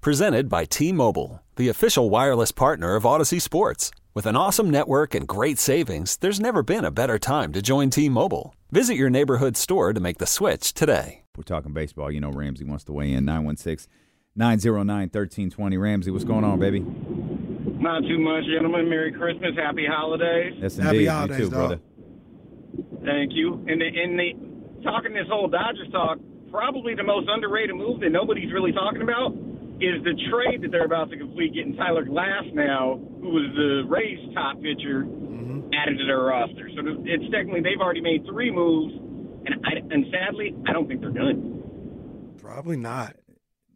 Presented by T Mobile, the official wireless partner of Odyssey Sports. With an awesome network and great savings, there's never been a better time to join T Mobile. Visit your neighborhood store to make the switch today. We're talking baseball. You know, Ramsey wants to weigh in 916 909 1320. Ramsey, what's going on, baby? Not too much, gentlemen. Merry Christmas, Happy Holidays. Yes, Happy indeed. holidays, you too, dog. brother. Thank you. And the, in the talking this whole Dodgers talk, probably the most underrated move that nobody's really talking about is the trade that they're about to complete, getting Tyler Glasnow, who was the Rays' top pitcher, mm-hmm. added to their roster. So it's technically they've already made three moves, and I, and sadly, I don't think they're done. Probably not.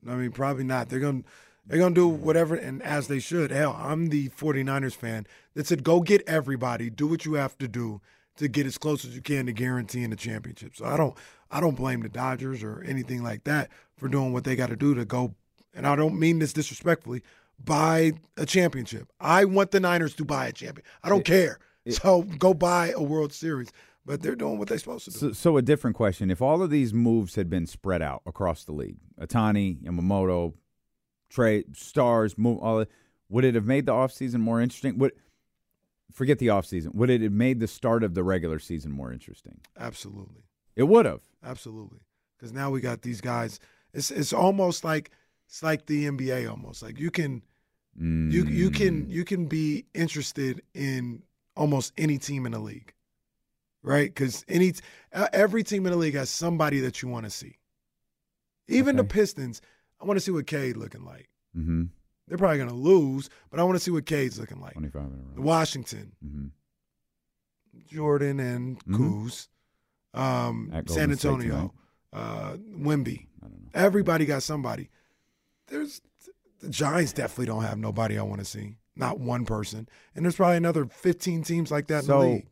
I mean, probably not. They're going to they're going to do whatever and as they should. Hell, I'm the 49ers fan that said go get everybody, do what you have to do to get as close as you can to guaranteeing the championship. So I don't I don't blame the Dodgers or anything like that for doing what they got to do to go and I don't mean this disrespectfully, buy a championship. I want the Niners to buy a champion. I don't care. so go buy a World Series. But they're doing what they're supposed to do. So, so a different question. If all of these moves had been spread out across the league, Ohtani, Yamamoto, Trey, stars, move all that, would it have made the offseason more interesting? Would forget the offseason. Would it have made the start of the regular season more interesting? Absolutely. It would have. Absolutely. Because now we got these guys. It's it's almost like it's like the NBA almost. Like you can you you can you can be interested in almost any team in the league. Right? Because any every team in the league has somebody that you want to see. Even the Pistons, I want to see what Cade looking like. Mm-hmm. They're probably gonna lose, but I want to see what Cade's looking like. 25 in. Washington, Mm-hmm. Jordan and Mhm. Kuz, um, San Antonio, uh, Wemby. I don't know. Everybody got somebody. There's the Giants definitely don't have nobody I want to see. Not one person. And there's probably another 15 teams like that in So- the league.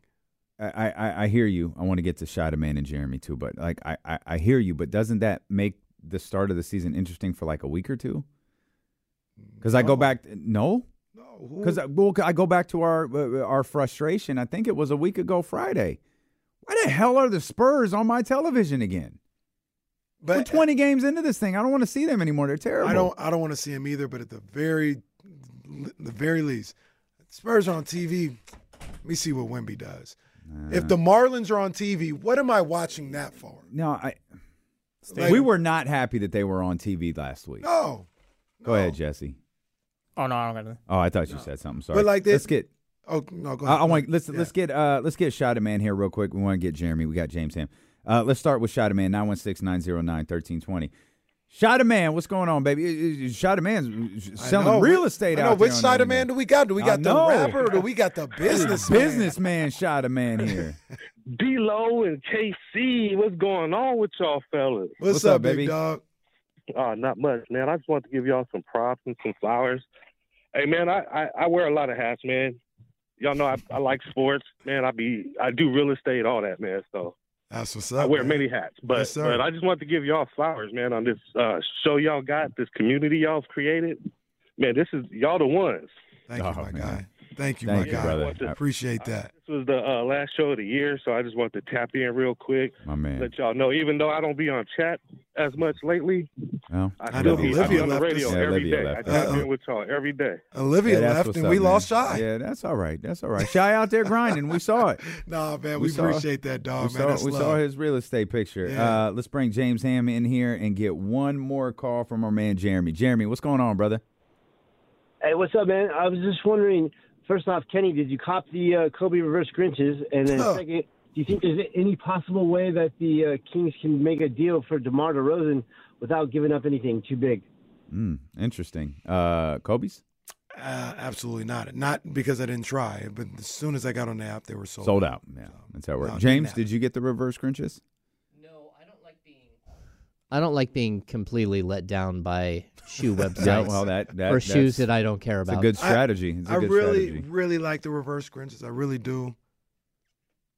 I, I, I hear you. I want to get to Shada Man and Jeremy too, but like I, I, I hear you. But doesn't that make the start of the season interesting for like a week or two? Because I go No. back. No, No, because I, well, I go back to our uh, our frustration. I think it was a week ago Friday. Why the hell are the Spurs on my television again? We're but 20 games into this thing. I don't want to see them anymore. They're terrible. I don't I don't want to see them either, but at the very the very least, Spurs are on TV. Let me see what Wemby does. If the Marlins are on TV, what am I watching that for? No, I. Like- we were not happy that they were on TV last week. No. Go ahead, Jesse. Oh no, I don't got to. Oh, I thought you said something. Sorry. But like this, let's get Oh no, go I, ahead. I want let's Yeah. let's get uh let's get Shot at Man here real quick. We want to get Jeremy. We got James Ham. Uh, let's start with Shot Man 916-909-1320. Shot Man, what's going on, baby? Shot Man's I selling know. real estate I know out which there on side the of man do we got? Do we got the rapper or do we got the business businessman Shot Man here. D-Lo and KC, what's going on with y'all fellas? What's, What's up, up, baby? dog? Oh, not much, man. I just want to give y'all some props and some flowers. Hey, man, I, I, I wear a lot of hats, man. Y'all know I, I like sports, man. I be I do real estate, all that, man. So That's what's up. I wear man. many hats, but Yes, sir. but I just want to give y'all flowers, man, on this uh, show y'all got, this community y'all've created. Man, this is y'all the ones. Thank Oh, you, my man. guy. Thank you, Thank my you, guy. brother. I- Appreciate that. This was the uh, last show of the year, so I just want to tap in real quick, My man. let y'all know. Even though I don't be on chat as much lately, Well, I I still know be, I be on the radio us. Yeah, every Olivia day. I left tap in with y'all every day. Olivia yeah, left and up, we man. lost Shy. Yeah, that's all right. That's all right. Shy out there grinding. We saw it. Nah, man, We we, saw- appreciate that, dog, we man. saw, we love. saw his real estate picture. Yeah. Uh, let's bring James Ham in here and get one more call from our man Jeremy. Jeremy, what's going on, brother? Hey, what's up, man? I was just wondering. First off, Kenny, did you cop the uh, Kobe reverse Grinches? And then Huh. second, do you think there's any possible way that the uh, Kings can make a deal for DeMar DeRozan without giving up anything too big? Mm, interesting. Uh, Kobe's Uh, absolutely not. Not because I didn't try, but as soon as I got on the app, they were sold. sold out. Yeah, that's how it works. no, James, didn't did you get the reverse Grinches? No, I don't like being I don't like being completely let down by shoe websites. Yeah, well, that, that or shoes that I don't care about. It's a good strategy. It's a I good really, strategy. really like the reverse Grinches. I really do.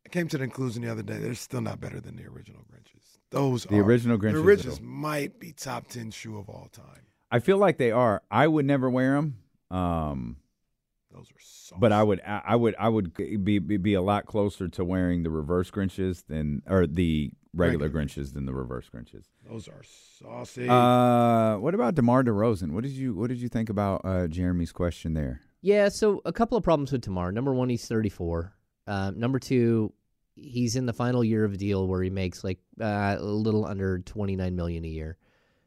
I came to the conclusion the other day they're still not better than the original Grinches. Those The are- original Grinches The are- originals might be top ten shoe of all time. I feel like they are. I would never wear them. Um, Those are saucy. but I would, I I would, I would be, be be a lot closer to wearing the reverse Grinches than, or the regular Regular. Grinches than the reverse Grinches. Those are saucy. Uh, what about DeMar DeRozan? What did you What did you think about uh, Jeremy's question there? Yeah, so a couple of problems with DeMar. Number one, he's 34. Um, number two, he's in the final year of a deal where he makes like uh, a little under 29 million a year.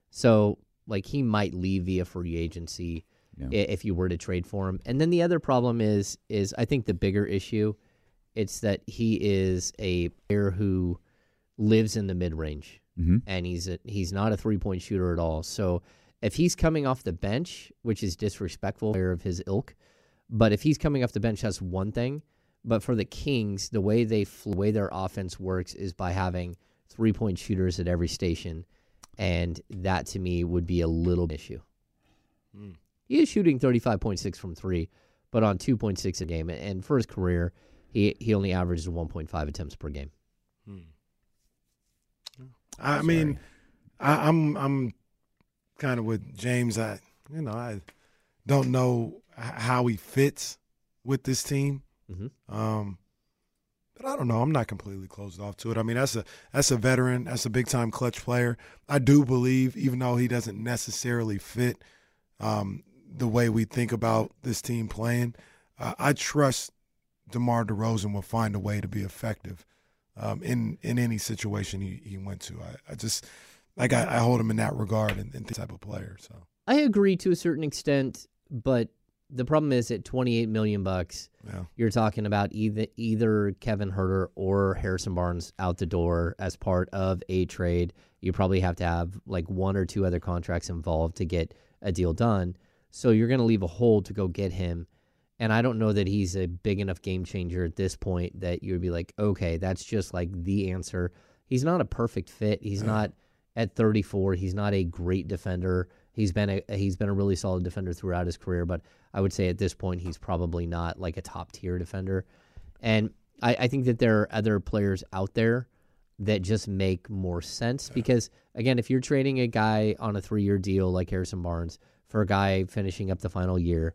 So like he might leave via free agency Yeah. if you were to trade for him. And then the other problem is is I think the bigger issue, it's that he is a player who lives in the mid range Mhm. and he's a, he's not a three point shooter at all. So if he's coming off the bench, which is disrespectful player of his ilk, but if he's coming off the bench, that's one thing. But for the Kings, the way they fl- the way their offense works is by having three point shooters at every station, and that to me would be a little issue. He is shooting thirty five point six from three, but on two point six a game, and for his career, he he only averages one point five attempts per game. I mean, I, I'm I'm kind of with James. I you know I don't know how he fits with this team. Mhm. Um, but I don't know. I'm not completely closed off to it. I mean, that's a that's a veteran. That's a big time clutch player. I do believe, even though he doesn't necessarily fit um, the way we think about this team playing, uh, I trust DeMar DeRozan will find a way to be effective um, in in any situation he, he went to. I, I just like I, I hold him in that regard and, and type of player. So I agree to a certain extent, but the problem is at 28 million bucks, yeah, you're talking about either either Kevin Huerter or Harrison Barnes out the door as part of a trade. You probably have to have like one or two other contracts involved to get a deal done. So you're going to leave a hole to go get him. And I don't know that he's a big enough game changer at this point that you would be like, okay, that's just like the answer. He's not a perfect fit. He's mm. not at 34. He's not a great defender. He's been a he's been a really solid defender throughout his career, but I would say at this point he's probably not like a top tier defender. And I, I think that there are other players out there that just make more sense because again, if you're trading a guy on a three year deal like Harrison Barnes for a guy finishing up the final year,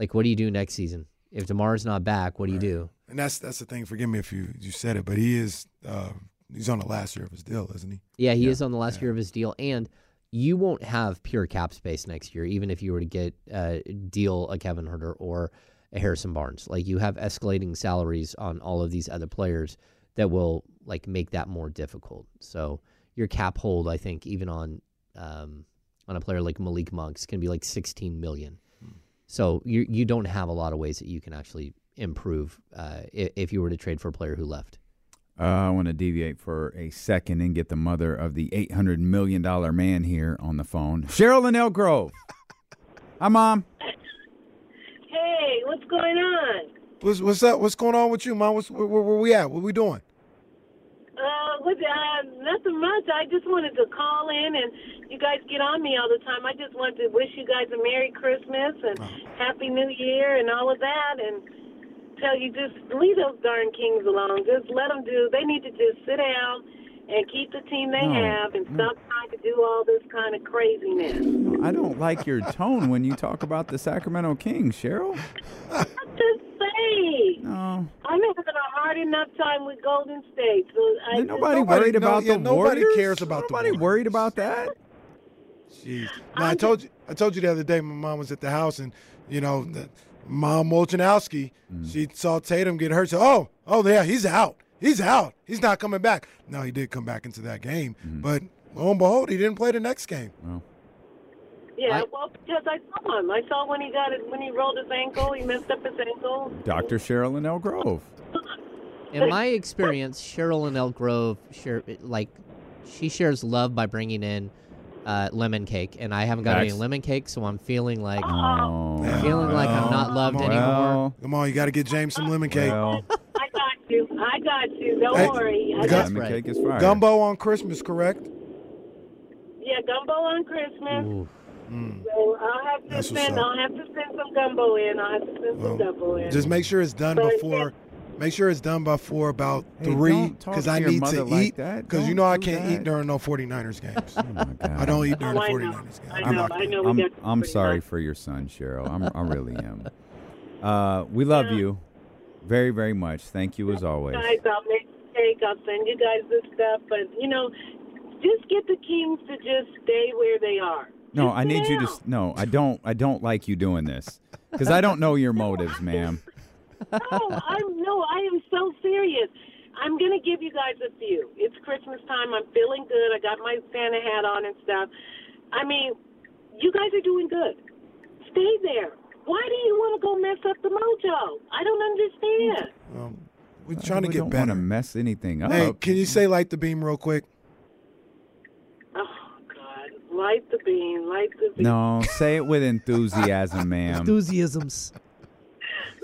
like what do you do next season? If DeMar's not back, what do you do? and that's that's the thing. Forgive me if you you said it, but he is uh, he's on the last year of his deal, isn't he? Yeah, he is on the last year of his deal, and you won't have pure cap space next year, even if you were to get uh, deal a Kevin Huerter or a Harrison Barnes. Like you have escalating salaries on all of these other players that will like make that more difficult. So your cap hold, I think, even on um, on a player like Malik Monk's can be like sixteen million. So you you don't have a lot of ways that you can actually improve uh, if, if you were to trade for a player who left. Uh, I want to deviate for a second and get the mother of the eight hundred million dollar man here on the phone, Cheryl and Elk Grove. Hi, mom. Hey, what's going on? What's what's up? What's going on with you, mom? What's where, where, where we at? What we doing? Uh, what, uh, nothing much. I just wanted to call in, and you guys get on me all the time. I just wanted to wish you guys a Merry Christmas and oh. Happy New Year and all of that, and tell you just leave those darn Kings alone. Just let them do. They need to just sit down and keep the team they No, have and stop trying to do all this kind of craziness. I don't like your tone when you talk about the Sacramento Kings, Cheryl. Just say. No. I'm having a hard enough time with Golden State. So I nobody, Nobody- worried no, about yeah, the nobody Warriors? cares about the Nobody Warriors. worried about that. Jeez. No, I told you. I told you the other day. My mom was at the house, and you know, the, Mom Wolchanowski. Mm. She saw Tatum get hurt. So, oh, oh, yeah, he's out. He's out. He's not coming back. No, he did come back into that game, mm-hmm. but lo and behold, he didn't play the next game. Yeah, I- well, because I saw him. I saw when he got it when he rolled his ankle. He messed up his ankle. Dr. Cheryl and Elk Grove. In my experience, Cheryl and Elk Grove share like she shares love by bringing in uh, lemon cake, and I haven't got any lemon cake, so I'm feeling like Oh, Yeah. feeling like I'm not loved Come on. anymore. well, Come on, you got to get James some lemon cake. well, I got you. I got you. Don't Hey, worry. I the got lemon right. cake is fire. Gumbo on Christmas, correct? yeah, gumbo on Christmas. Ooh. So I'll have to That's what's send. up. I'll have to send some gumbo in. I'll have to send some gumbo in. Just make sure it's done But, before. Make sure it's done before about Hey, three, because I need to like eat. that. Because you know I can't that. eat during no 49ers games. Oh my God. I don't eat during Oh, the 49ers games. I I'm I know. I'm, I'm sorry for your son, Cheryl. I'm, I really am. Uh, we love you very, very much. Thank you as always. Guys, I'll make a cake. I'll send you guys this stuff. But you know, just get the Kings to just stay where they are. No, Just I need sit you to. down. No, I don't. I don't like you doing this because I don't know your motives, ma'am. No, I'm no. I am so serious. I'm gonna give you guys a few. It's Christmas time. I'm feeling good. I got my Santa hat on and stuff. I mean, you guys are doing good. Stay there. Why do you want to go mess up the mojo? I don't understand. Um, we're trying to we get don't want to mess anything up. Hey, can you say light the beam real quick? Oh God, light the beam, light the beam, No, say it with enthusiasm, ma'am. Enthusiasms.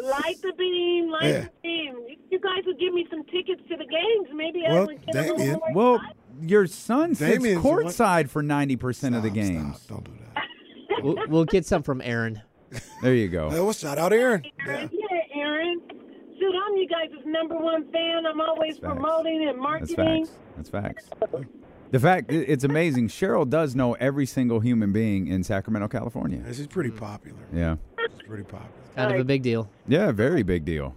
Light the beam, light Yeah. the beam. You- You guys would give me some tickets to the games. Maybe I Well, would get a little Damien- more Well, excited. your son sits Damien's the one- courtside for ninety percent of the games. stop. Don't do that. we'll, we'll get some from Aaron. There you go. Hey, well, shout out Aaron. Yeah. Aaron, yeah, Aaron. Shoot, I'm you guys' number one fan. I'm always That's facts. promoting and That's marketing. facts. That's facts. The fact it's amazing. Cheryl does know every single human being in Sacramento, California. This is pretty popular. Yeah. It's pretty popular. Kind of a big deal. Yeah, very big deal.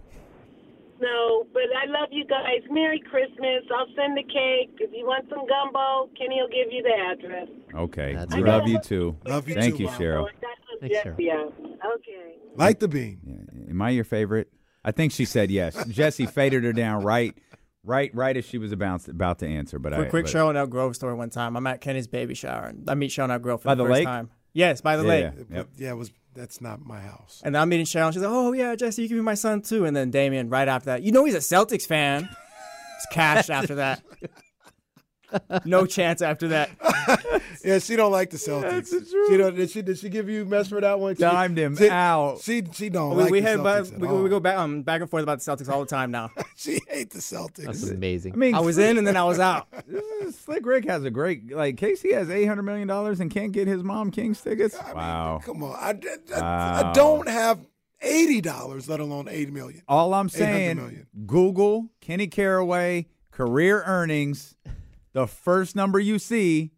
No, but I love you guys. Merry Christmas. I'll send the cake. If you want some gumbo, Kenny will give you the address. Okay. That's we right. love you too. Love you Thank too, you, Mom. Cheryl. Oh, Thanks, yeah, Cheryl. yeah. Okay. Like the beam. Yeah. Am I your favorite? I think she said yes. Jesse faded her down right, right, right as she was about about to answer. But Quick, I quick but, Cheryl and Elk Grove story one time. I'm at Kenny's baby shower. and I meet Cheryl and Elk Grove for By the, the first lake? time. Yes, by the Yeah, lake. yeah. But, Yep. yeah, it was. That's not my house. And I'm meeting Cheryl. And she's like, "Oh yeah, Jesse, you can be my son too." And then Damien, right after that, you know he's a Celtics fan. It's cash after that. No chance after that. Yeah, she don't like the Celtics. She don't. Did she? Did she give you mess for that one? She, Dimed him she, out. She she don't we like we, the had, Celtics at we, all. we go back um, back and forth about the Celtics all the time now. She hate the Celtics. That's amazing. I mean, I was in and then I was out. Slick Rick has a great like. Casey has eight hundred million dollars and can't get his mom Kings tickets. wow. Come on, I, I, Wow. I don't have eighty dollars, let alone eight million. All I'm saying. Google Kenny Caraway career earnings. The first number you see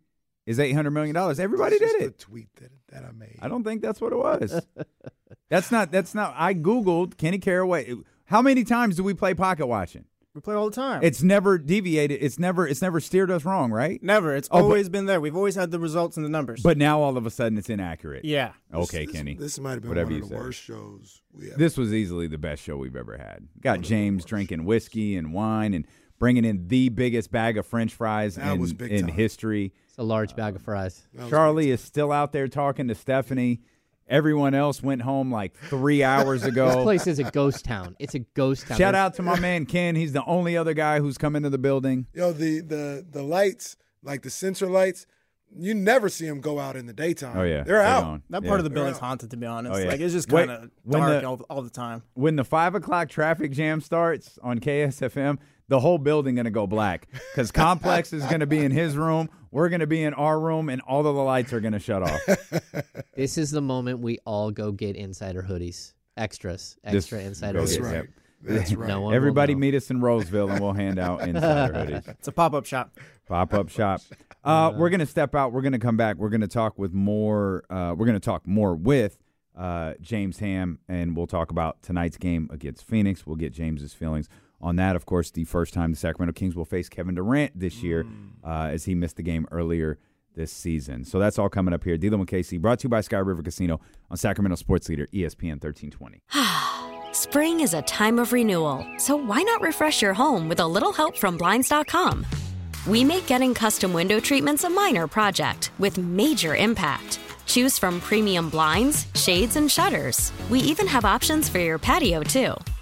is eight hundred million dollars. Everybody That's did just it. The tweet that that I made. I don't think that's what it was. that's not. That's not. I googled Kenny Caraway. How many times do we play pocket watching? We play all the time. It's never deviated. It's never. It's never steered us wrong, right? never. It's Oh, but- always been there. We've always had the results and the numbers. But now all of a sudden it's inaccurate. yeah, Okay, this, Kenny. This might have been Whatever one you of the say. worst shows we have. This was easily the best show we've ever had. Got James drinking whiskey and wine and bringing in the biggest bag of French fries That in, was big in history. It's a large bag of fries. Charlie is still out there talking to Stephanie. Everyone else went home like three hours ago. This place is a ghost town. It's a ghost town. Shout out to my man Ken. He's the only other guy who's come into the building. Yo, the the the lights, like the sensor lights, you never see them go out in the daytime. Oh yeah, they're out. gone. that Yeah. part of the building's haunted. To be honest, Oh, yeah. like it's just kind of dark the- all, all the time. when the five o'clock traffic jam starts on KSFM, the whole building gonna go black because Complex is gonna be in his room. We're gonna be in our room, and all of the lights are gonna shut off. This is the moment we all go get insider hoodies, extras, This- extra insider That's hoodies. right. That's right. No one Everybody know. meet us in Roseville, and we'll hand out insider hoodies. It's a pop up shop. Pop up shop. Uh, we're gonna step out. We're gonna come back. We're gonna talk with more. Uh, we're gonna talk more with uh, James Ham, and we'll talk about tonight's game against Phoenix. We'll get James's feelings on that. Of course, the first time the Sacramento Kings will face Kevin Durant this year, uh, as he missed the game earlier this season. So that's all coming up here. D-Lo and KC, brought to you by Sky River Casino on Sacramento Sports Leader ESPN thirteen twenty. Spring is a time of renewal, so why not refresh your home with a little help from Blinds.com? We make getting custom window treatments a minor project with major impact. Choose from premium blinds, shades, and shutters. We even have options for your patio, too.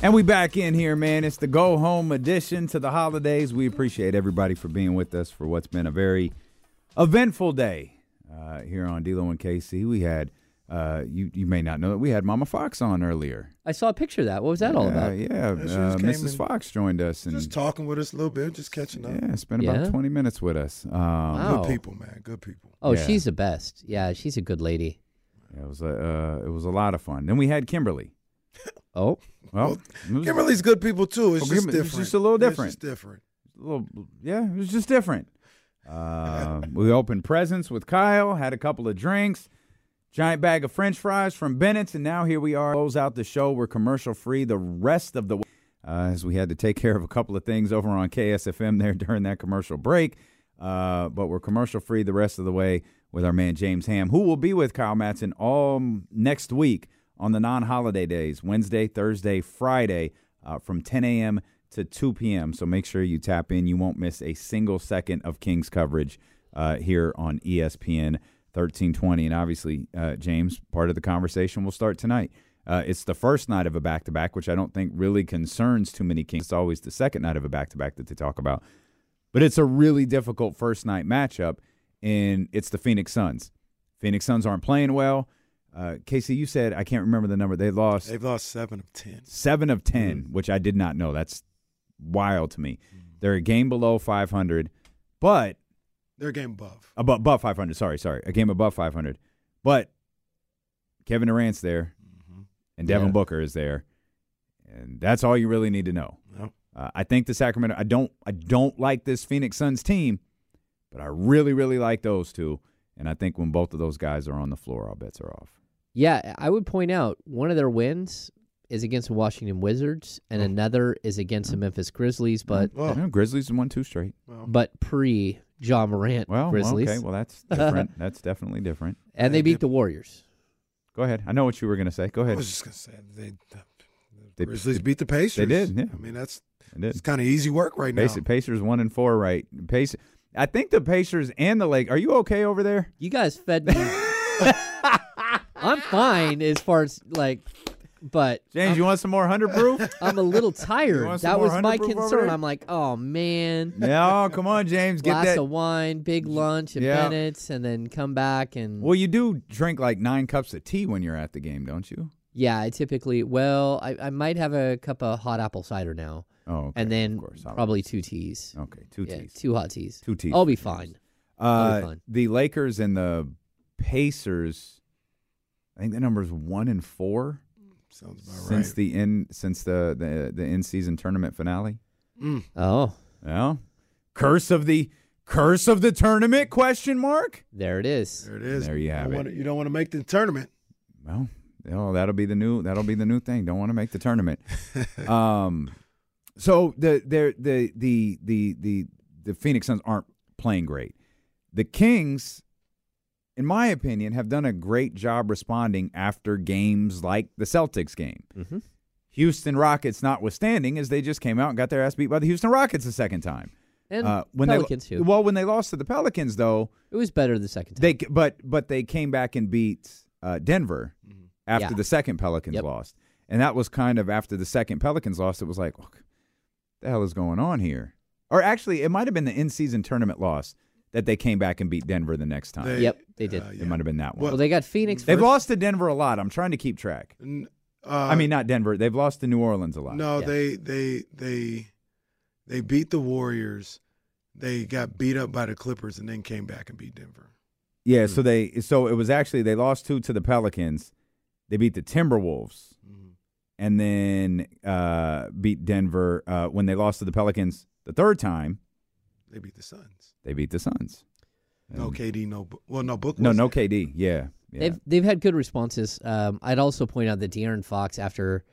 And we back in here, man. It's the go home edition to the holidays. We appreciate everybody for being with us for what's been a very eventful day uh, here on D'Lo and KC. We had uh, you you may not know that we had Mama Fox on earlier. I saw a picture of that. What was that all about? Yeah, she uh, Mrs. Fox joined us and Just talking with us a little bit, just catching up. yeah, spent Yeah? about twenty minutes with us. Um, Wow. Good people, man. Good people. Oh, Yeah. she's the best. Yeah, she's a good lady. It was a uh, it was a lot of fun. Then we had Kimberly. Oh, Well, was- Kimberly's good people too. It's Oh, just different. it's just a little It's different. just different. a little yeah it was just different uh, we opened presents with kyle had a couple of drinks giant bag of french fries from bennett's and now here we are close out the show we're commercial free the rest of the way uh, as we had to take care of a couple of things over on ksfm there during that commercial break uh, but we're commercial free the rest of the way with our man james ham who will be with kyle matson all next week on the non-holiday days wednesday thursday friday uh, from 10 a.m to 2 p.m. So make sure you tap in. You won't miss a single second of Kings coverage uh, here on ESPN 1320. And obviously, uh, James, part of the conversation will start tonight. Uh, it's the first night of a back to back, which I don't think really concerns too many Kings. It's always the second night of a back to back that they talk about. But it's a really difficult first night matchup, and it's the Phoenix Suns. Phoenix Suns aren't playing well. Uh, Casey, you said, I can't remember the number. They lost They've lost seven of ten. seven of 10 which I did not know. That's wild to me. They're a game below 500, but They're a game above. above, above 500. Sorry, sorry, a game above 500. But Kevin Durant's there, and Devin Yeah. Booker is there, and that's all you really need to know. Yep. Uh, I think the Sacramento. I don't. I don't like this Phoenix Suns team, but I really, really like those two. And I think when both of those guys are on the floor, all bets are off. yeah. I would point out one of their wins is against the Washington Wizards, and oh. another is against the mm. Memphis Grizzlies, but mm. Well, Yeah, Grizzlies won two straight. well, but pre Ja Morant Well, Grizzlies, okay. Well, that's different. that's definitely different. and they beat the Warriors. Go ahead. I know what you were going to say. Go ahead. I was just gonna say they. Uh, the They- Grizzlies beat the Pacers. They did, yeah. I mean, that's it's kind of easy work right now. Pacers one and four, right? Pace. I think the Pacers and the Lake. Are you okay over there? You guys fed me. I'm fine as far as like, but James, you want some more hundred proof? I'm a little tired. That was my 100 proof over concern. I'm like, oh man, no, come on, James, get glass that. of wine, big lunch at Yeah. Bennett's, and then come back and Well, you do drink like nine cups of tea when you're at the game, don't you? yeah, I typically well, I, I might have a cup of hot apple cider now, Oh, okay, and then course, probably two teas. okay, two yeah, teas. two hot teas. Two teas I'll be fine. Uh, fine. the Lakers and the Pacers. I think the number's one and four Sounds about since right. the in since the the the in season tournament finale. Mm. Oh, Well, curse of the curse of the tournament? Question mark. there it is. There it is. There you have don't it. wanna- you don't want to make the tournament. Well, oh, that'll be the new that'll be the new thing. Don't want to make the tournament. um, So the the the the the the the Phoenix Suns aren't playing great. The Kings, in my opinion, have done a great job responding after games like the Celtics game. Mhm. Houston Rockets, notwithstanding, as they just came out and got their ass beat by the Houston Rockets the second time. And Uh, when Pelicans, they, too. Well, when they lost to the Pelicans, though, It was better the second time. they but but they came back and beat uh, Denver after Mm-hmm. Yeah. the second Pelicans Yep. lost, and that was kind of after the second Pelicans lost. It was like, the hell is going on here? Or actually, it might have been the in-season tournament loss that they came back and beat Denver the next time. They- Yep, they did. uh, It might have been that one. well, they got Phoenix. They've first. lost to Denver a lot. I'm trying to keep track. N- Uh, I mean, not Denver. They've lost to New Orleans a lot. No, Yeah. they they they they beat the Warriors. They got beat up by the Clippers and then came back and beat Denver. Yeah, so they so it was actually they lost two to the Pelicans. They beat the Timberwolves, Mm-hmm. And then uh, beat Denver. Uh, when they lost to the Pelicans the third time, They beat the Suns. they beat the Suns. No KD, no well, no book. no, no there. KD. Yeah, yeah. They've they've had good responses. Um, I'd also point out that De'Aaron Fox, after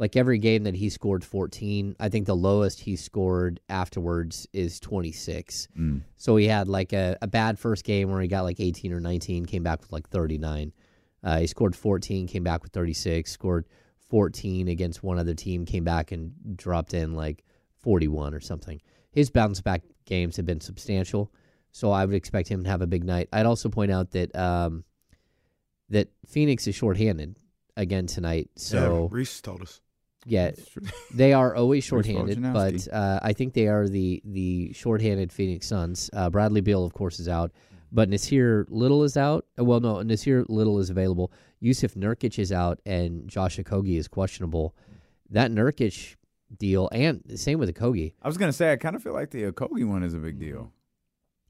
like every game that he scored 14, I think the lowest he scored afterwards is 26. Mm. So he had like a, a bad first game where he got like 18 or 19, came back with like 39. Uh, he scored 14, came back with 36, scored 14 against one other team, came back and dropped in like 41 or something. His bounce back games have been substantial, so I would expect him to have a big night. I'd also point out that um, that Phoenix is shorthanded again tonight. So yeah, Reese told us. yeah, they are always shorthanded, but uh, I think they are the the shorthanded Phoenix Suns. Uh, Bradley Beal, of course, is out, but Nassir Little is out. Uh, Well, no, Nassir Little is available. Jusuf Nurkic is out, and Josh Okogie is questionable. That Nurkic deal, and the same with Okogie. I was gonna say I kind of feel like the Okogie one is a big deal.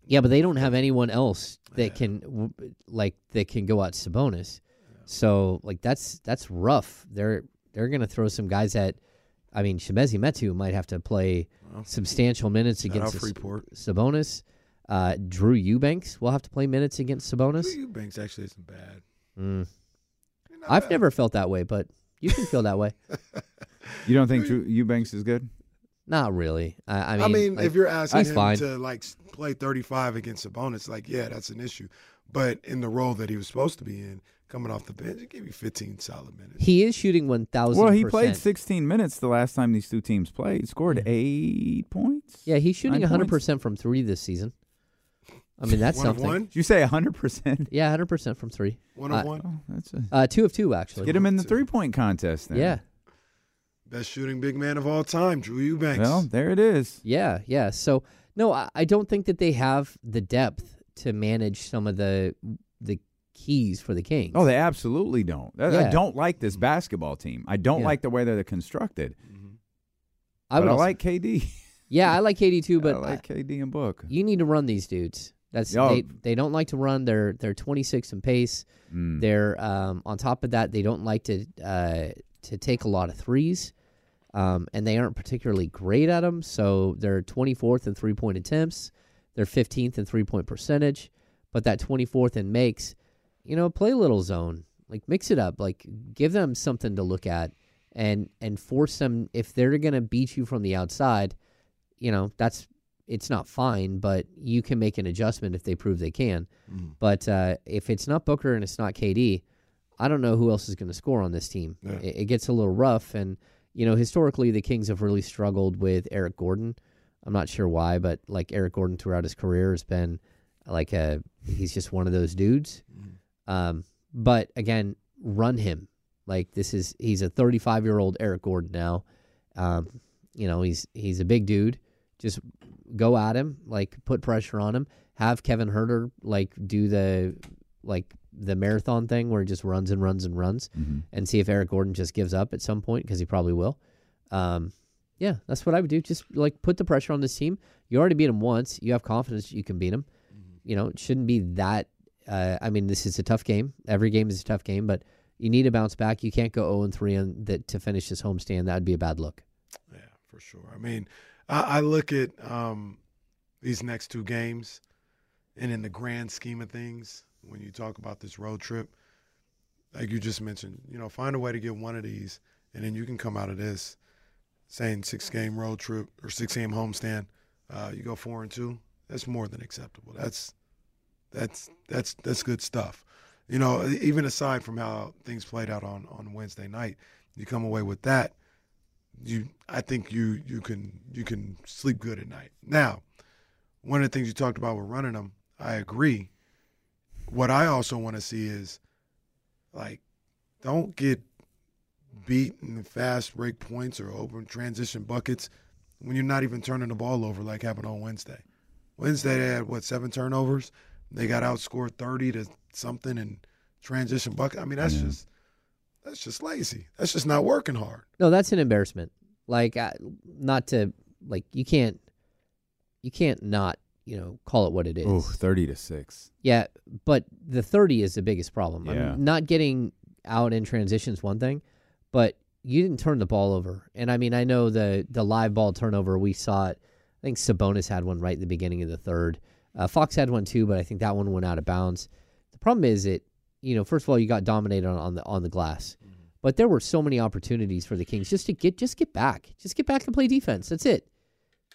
Yeah, but they don't have anyone else that can like that can go out Sabonis. So like that's that's rough. They're they're gonna throw some guys at. I mean, Chimezie Metu might have to play Well, substantial minutes against S- Freeport. Sabonis. Uh, Drew Eubanks will have to play minutes against Sabonis. Drew Eubanks actually isn't bad. Mm. Not I've bad. never felt that way, but you can feel that way. You don't think Drew Eubanks is good? Not really. I, I mean, I mean, like, if you're asking him fine. to like play 35 against Sabonis, like yeah, that's an issue. But in the role that he was supposed to be in, coming off the bench, it gave you 15 solid minutes. he is shooting one thousand. Well, he played 16 minutes the last time these two teams played. Scored eight points. Yeah, he's shooting 100 percent from three this season. I mean, that's One of something. one? Did you say 100 percent? Yeah, hundred percent from three. One of Uh, one, Oh, that's a, Uh, two of two actually. get him in the three point contest. Then. Yeah, best shooting big man of all time, Drew Eubanks. Well, there it is. yeah, yeah. So no, I, I don't think that they have the depth to manage some of the the keys for the Kings. Oh, they absolutely don't. I- I Yeah. don't like this basketball team. I don't Yeah. like the way that they're constructed. I but would I also- like KD. Yeah, I like KD too, but I like KD and Book. you need to run these dudes. That's Yo. they, they don't like to run. They're they're 26 in pace. Mm. They're um, on top of that, they don't like to uh, to take a lot of threes, um, and they aren't particularly great at them. So they're 24th in three point attempts. They're 15th in three point percentage, but that 24th in makes, you know, play a little zone, like mix it up, like give them something to look at, and and force them if they're gonna beat you from the outside, you know, that's it's not fine, but you can make an adjustment if they prove they can. But uh, if it's not Booker and it's not KD, I don't know who else is going to score on this team. Yeah. It, it gets a little rough, and you know historically the Kings have really struggled with Eric Gordon. I'm not sure why, but like Eric Gordon throughout his career has been like a he's just one of those dudes. Um, but again, run him like this is he's a 35 year old Eric Gordon now. Um, you know he's he's a big dude. Just go at him, like put pressure on him. Have Kevin Huerter like do the like the marathon thing where he just runs and runs and runs, Mhm. and see if Eric Gordon just gives up at some point because he probably will. Um, yeah, that's what I would do. Just like put the pressure on this team. You already beat him once. You have confidence you can beat him. You know, it shouldn't be that. Uh, I mean, this is a tough game. Every game is a tough game, but you need to bounce back. You can't go zero and three on that to finish this homestand. That would be a bad look. Yeah, for sure. I mean, I, I look at um, these next two games, and in the grand scheme of things, when you talk about this road trip, like you just mentioned, you know, find a way to get one of these, and then you can come out of this saying six game road trip or six game homestand, uh, you go four and two. That's more than acceptable. That's that's that's that's good stuff. You know, even aside from how things played out on on Wednesday night, you come away with that. You, I think you you can you can sleep good at night. Now, one of the things you talked about with running them, I agree. What I also want to see is, like, don't get beat in fast break points or open transition buckets when you're not even turning the ball over like happened on Wednesday. Wednesday they had what seven turnovers. They got outscored thirty to something in transition bucket. I mean that's just that's just lazy. That's just not working hard. No, that's an embarrassment. Like, uh, not to like you can't you can't not you know call it what it is. Ooh, 30 to 6. Yeah, but the 30 is the biggest problem. I mean, Yeah. not getting out in transition is one thing, but you didn't turn the ball over. And I mean, I know the the live ball turnover we saw it. I think Sabonis had one right in the beginning of the third. Uh, Fox had one too, but I think that one went out of bounds. The problem is it, you know, first of all, you got dominated on, on the on the glass, but there were so many opportunities for the Kings just to get just get back, just get back and play defense. That's it.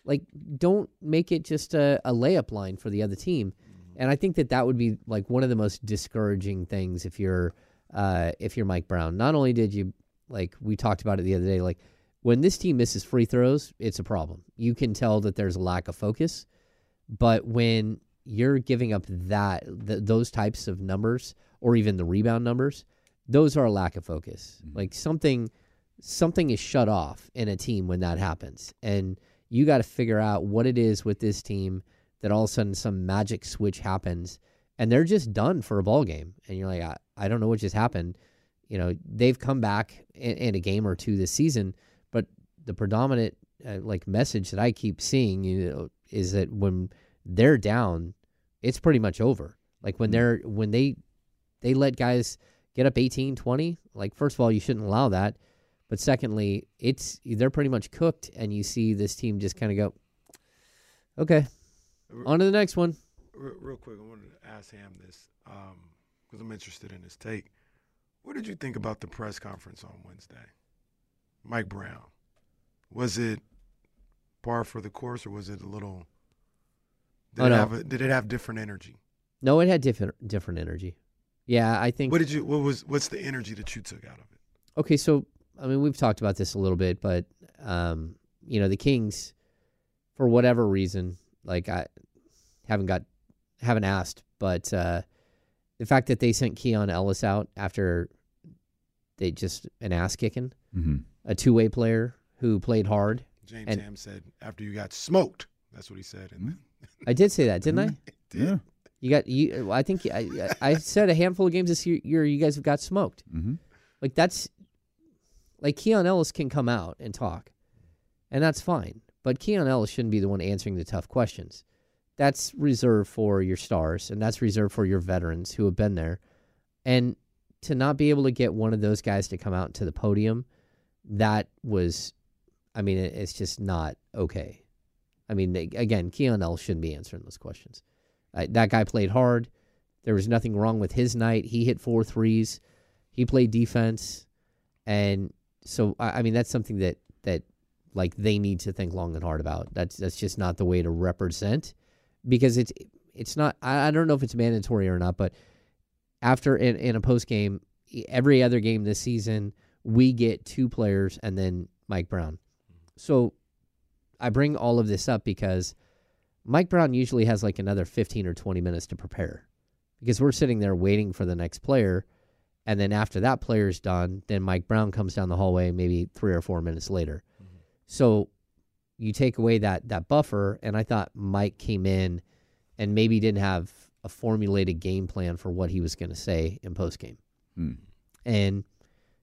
Like, don't make it just a, a layup line for the other team. And I think that that would be like one of the most discouraging things if you're uh, if you're Mike Brown. Not only did you like we talked about it the other day, like when this team misses free throws, it's a problem. You can tell that there's a lack of focus. But when you're giving up that th- those types of numbers or even the rebound numbers, those are a lack of focus. Like something something is shut off in a team when that happens. And you got to figure out what it is with this team that all of a sudden some magic switch happens and they're just done for a ball game. And you're like, I, I don't know what just happened. You know, they've come back in, in a game or two this season, but the predominant uh, like message that I keep seeing, you know, is that when they're down, it's pretty much over. Like when they're when they they let guys get up 18, 20, like first of all, you shouldn't allow that. But secondly, it's they're pretty much cooked and you see this team just kind of go okay. On to the next one. Real, real quick, I wanted to ask Ham this um, because I'm interested in his take. What did you think about the press conference on Wednesday? Mike Brown. Was it par for the course, or was it a little? Did, Oh, it, no. have a, did it have different energy? No, it had different different energy. Yeah, I think What did you? What was? What's the energy that you took out of it? Okay, so I mean, we've talked about this a little bit, but um, you know, the Kings, for whatever reason, like I haven't got, haven't asked, but uh, the fact that they sent Keon Ellis out after they just an ass kicking, Mhm. a two way player who played hard. James and Ham said after you got smoked. That's what he said. And I did say that, didn't I? Yeah. You got you. I think I, I said a handful of games this year. You guys have got smoked. Mm-hmm. Like that's like Keon Ellis can come out and talk, and that's fine. But Keon Ellis shouldn't be the one answering the tough questions. That's reserved for your stars, and that's reserved for your veterans who have been there. And to not be able to get one of those guys to come out to the podium, that was, I mean, it's just not okay. I mean, they- again, Keon Ellis shouldn't be answering those questions. Uh, that guy played hard. There was nothing wrong with his night. He hit four threes. He played defense, and so I, I mean that's something that that like they need to think long and hard about. That's that's just not the way to represent because it's it's not. I, I don't know if it's mandatory or not, but after in, in a post game, every other game this season, we get two players and then Mike Brown. So I bring all of this up because Mike Brown usually has like another 15 or 20 minutes to prepare because we're sitting there waiting for the next player. And then after that player's done, then Mike Brown comes down the hallway maybe three or four minutes later. So you take away that that buffer, and I thought Mike came in and maybe didn't have a formulated game plan for what he was going to say in post game, Hmm. and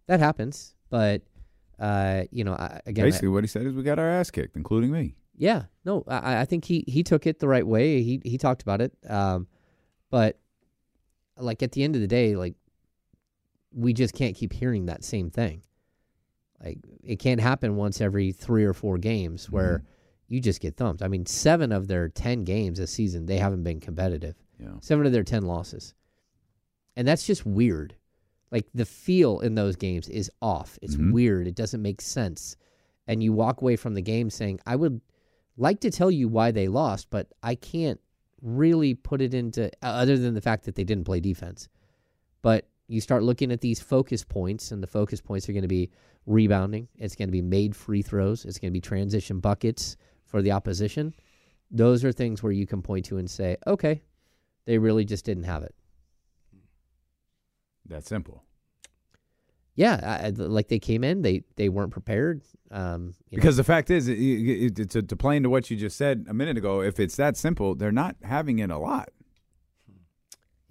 that happens. But uh, you know, I, again, I- Basically, what he said is we got our ass kicked, including me. Yeah, no, I, I think he he took it the right way. He he talked about it, um, but like at the end of the day, like we just can't keep hearing that same thing. Like it can't happen once every three or four games where you just get thumped. I mean, seven of their ten games this season they haven't been competitive. Yeah. Seven of their ten losses, and that's just weird. Like the feel in those games is off. It's Mhm. weird. It doesn't make sense. and you walk away from the game saying, I would like to tell you why they lost, but I can't really put it into other than the fact that they didn't play defense. But you start looking at these focus points, and the focus points are going to be rebounding. It's going to be made free throws. It's going to be transition buckets for the opposition. Those are things where you can point to and say, okay, they really just didn't have it. That simple. Yeah, I, like they came in, they they weren't prepared. Um, because know. the fact is, it, it, it, to, to play into what you just said a minute ago, if it's that simple, they're not having it a lot.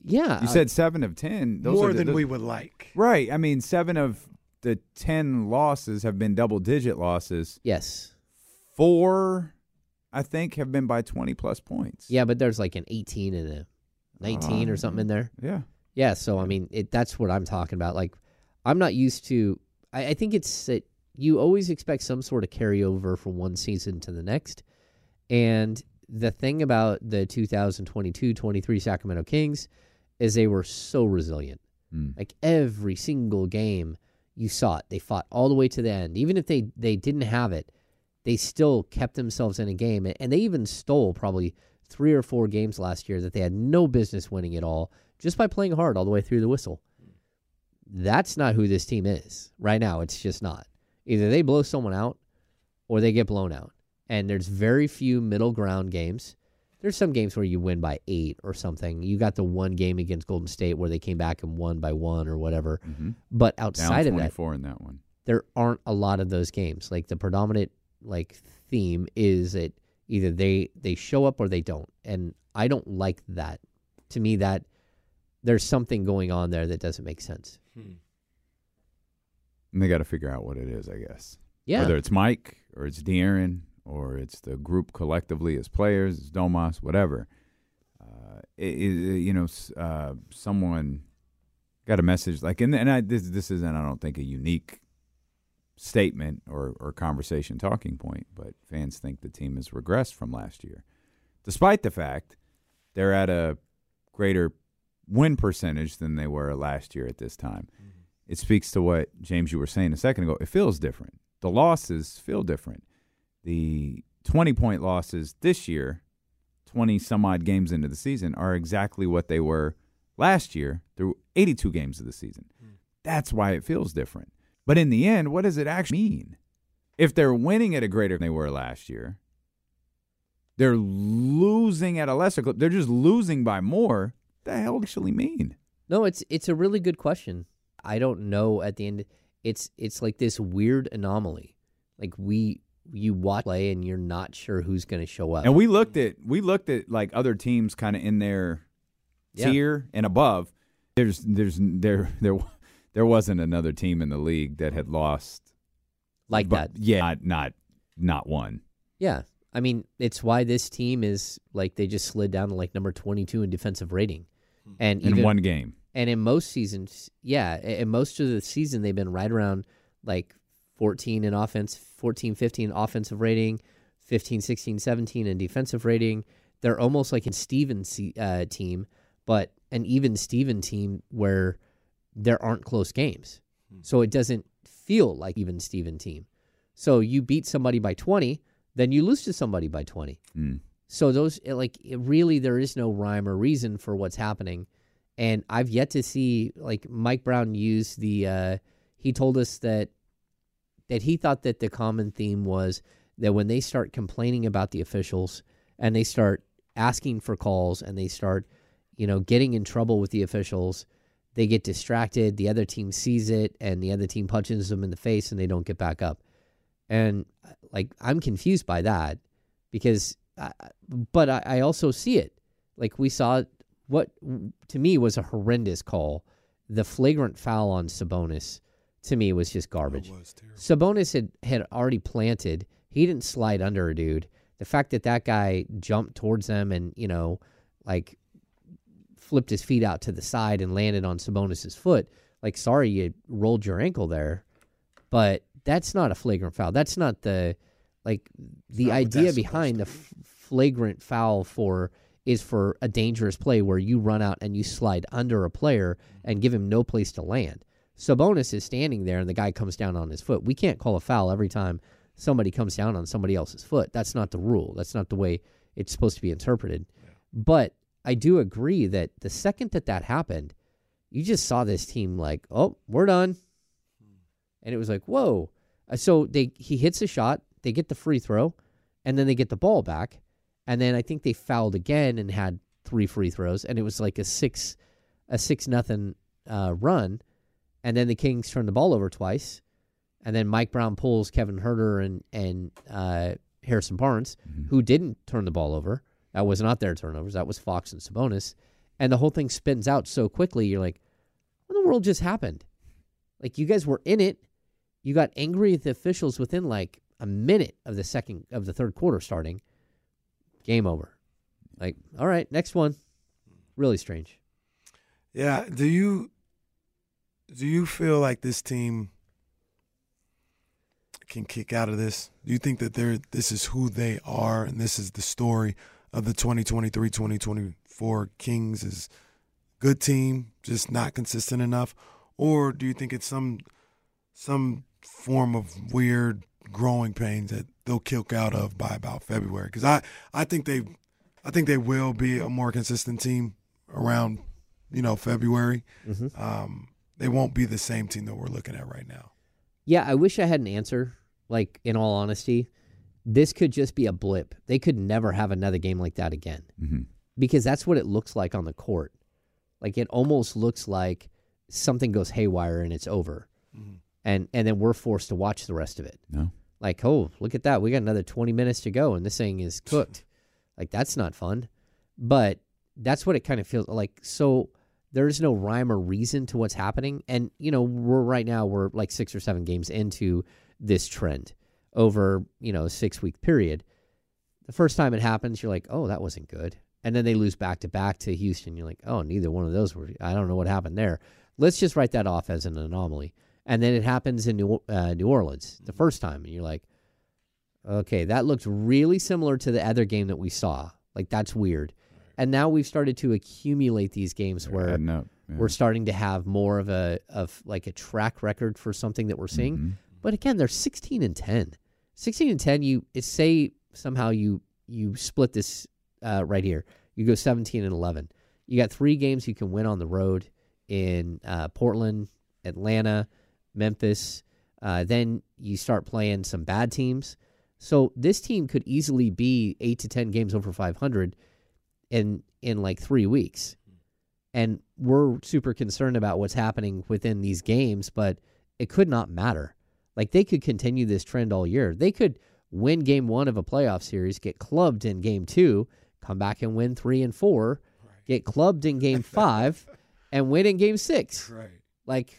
Yeah, you said seven of ten. more the, than the, we would like. Right. I mean, seven of the ten losses have been double digit losses. Yes. Four, I think, have been by twenty plus points. Yeah, but there's like an eighteen and a nineteen uh, or something in there. Yeah. Yeah. So I mean, it, that's what I'm talking about. Like I'm not used to. I, I think it's that you always expect some sort of carryover from one season to the next, and the thing about the 2022-23 Sacramento Kings is they were so resilient. Mm. Like every single game, you saw it. They fought all the way to the end. Even if they they didn't have it, they still kept themselves in a game, and they even stole probably three or four games last year that they had no business winning at all just by playing hard all the way through the whistle. That's not who this team is right now. It's just not. Either they blow someone out or they get blown out. And there's very few middle ground games. There's some games where you win by eight or something. You got the one game against Golden State where they came back and won by one or whatever. Mm-hmm. But outside Down of that, in that one, there aren't a lot of those games. Like the predominant like theme is that either they they show up or they don't, and I don't like that. To me, that there's something going on there that doesn't make sense. Hmm. And they got to figure out what it is, I guess. Yeah. Whether it's Mike or it's De'Aaron or it's the group collectively as players, it's Domas, whatever. Uh, it, it, you know, uh, someone got a message like, and, and I, this this isn't, I don't think, a unique statement or, or conversation talking point, but fans think the team has regressed from last year, despite the fact they're at a greater win percentage than they were last year at this time. Mm-hmm. It speaks to what James you were saying a second ago. It feels different. The losses feel different. The 20 point losses this year, 20 some odd games into the season, are exactly what they were last year through 82 games of the season. Mm. That's why it feels different. But in the end, what does it actually mean? If they're winning at a greater than they were last year, they're losing at a lesser clip. They're just losing by more the hell actually mean? No, it's it's a really good question. I don't know at the end it's it's like this weird anomaly. Like we you watch play and you're not sure who's going to show up. And we looked at we looked at like other teams kind of in their Yeah. tier and above. There's there's there there there wasn't another team in the league that had lost like but that. yeah, not not not one. Yeah. I mean, it's why this team is like they just slid down to like number 22 in defensive rating. And In even, one game. And in most seasons, yeah, in most of the season they've been right around like 14 in offense, 14, 15 offensive rating, 15, 16, 17 in defensive rating. They're almost like a Steven uh, team, but an even Steven team where there aren't close games. So it doesn't feel like even Steven team. So you beat somebody by 20, then you lose to somebody by 20. Mm. So those it, like it really there is no rhyme or reason for what's happening. And I've yet to see like Mike Brown use the uh he told us that that he thought that the common theme was that when they start complaining about the officials and they start asking for calls and they start, you know, getting in trouble with the officials, they get distracted, the other team sees it and the other team punches them in the face and they don't get back up. And uh, like I'm confused by that because I, but I, I also see it. Like we saw what to me was a horrendous call. The flagrant foul on Sabonis to me was just garbage. was Sabonis had, had already planted. He didn't slide under a dude. The fact that that guy jumped towards them and, you know, like flipped his feet out to the side and landed on Sabonis's foot, like, sorry you rolled your ankle there, but that's not a flagrant foul. That's not the, like, the not idea behind the f- flagrant foul for is for a dangerous play where you run out and you slide under a player and give him no place to land. Sabonis is standing there and the guy comes down on his foot. We can't call a foul every time somebody comes down on somebody else's foot. That's not the rule. That's not the way it's supposed to be interpreted. But I do agree that the second that that happened, you just saw this team like, oh, we're done, and it was like, whoa. Uh, So they he hits a shot, they get the free throw, and then they get the ball back, and then I think they fouled again and had three free throws, and it was like a six a six nothing uh, run, and then the Kings turned the ball over twice, and then Mike Brown pulls Kevin Huerter and and uh, Harrison Barnes, who didn't turn the ball over. That was not their turnovers. That was Fox and Sabonis, and the whole thing spins out so quickly. You're like, what in the world just happened? Like you guys were in it. You got angry at the officials within like a minute of the second of the third quarter starting. Game over. Like, all right, next one. Really strange. Yeah. Do you do you feel like this team can kick out of this? Do you think that they're this is who they are and this is the story of the 2023-2024 Kings is good team, just not consistent enough? Or do you think it's some some form of weird growing pains that they'll kick out of by about February? Because I, I think they I think they will be a more consistent team around, you know, February. Mhm. Um, they won't be the same team that we're looking at right now. Yeah, I wish I had an answer. Like, in all honesty, this could just be a blip. They could never have another game like that again Mhm. because that's what it looks like on the court. Like, it almost looks like something goes haywire and it's over, and and then we're forced to watch the rest of it. No. Like, oh, look at that, we got another twenty minutes to go, and this thing is cooked. like, that's not fun. But that's what it kind of feels like. So there's no rhyme or reason to what's happening. And, you know, we're right now, we're like six or seven games into this trend over, you know, a six week period. The first time it happens, you're like, oh, that wasn't good. And then they lose back to back to Houston. You're like, oh, neither one of those were, I don't know what happened there. Let's just write that off as an anomaly. And then it happens in New, uh, New Orleans the first time. And you're like, okay, that looked really similar to the other game that we saw. Like, that's weird. And now we've started to accumulate these games They're where adding up, yeah. we're starting to have more of a of like a track record for something that we're seeing. Mm-hmm. But again, they're 16 and 10. 16 and 10, you it's say somehow you you split this uh, right here. You go 17 and 11. You got three games you can win on the road in uh, Portland, Atlanta, Memphis. Uh, then you start playing some bad teams. So this team could easily be eight to 10 games over 500 in in like three weeks and we're super concerned about what's happening within these games, but it could not matter. Like they could continue this trend all year. They could win game one of a playoff series, get clubbed in game two, come back and win three and four, get clubbed in game five, and win in game six. Right. Like,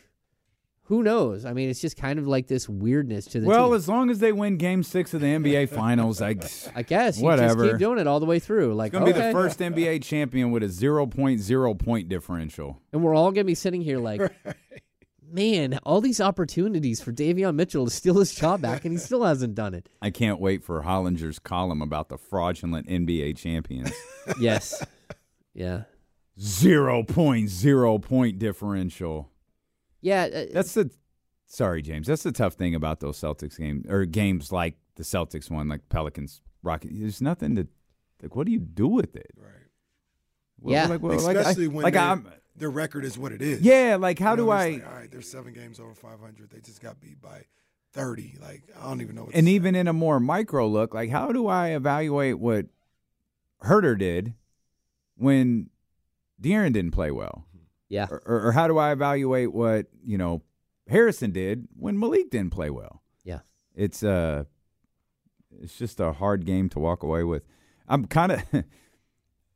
who knows? I mean, it's just kind of like this weirdness to the Well, team. as long as they win Game Six of the NBA Finals, I, I guess you whatever. just keep doing it all the way through. Like, It's gonna be the first NBA champion with a 0.0 point differential. And we're all going to be sitting here like, man, all these opportunities for Davion Mitchell to steal his job back, and he still hasn't done it. I can't wait for Hollinger's column about the fraudulent NBA champions. Yes. Yeah. 0.0 point differential. Yeah. uh, That's the sorry, James. That's the tough thing about those Celtics games or games like the Celtics one, like Pelicans, Rockets. There's nothing to like. What do you do with it? Right. Yeah. Like, well, like, I- Especially when like their- I'm. their record is what it is. Yeah, like, how You know, do I- like, all right, they're seven games over 500. They just got beat by 30. Like I don't even know. What And even in a more micro look, like how do I evaluate what Huerter did when De'Aaron didn't play well? Yeah. Or, or, or how do I evaluate what you know Harrison did when Malik didn't play well? Yeah. It's uh it's just a hard game to walk away with. I'm kind of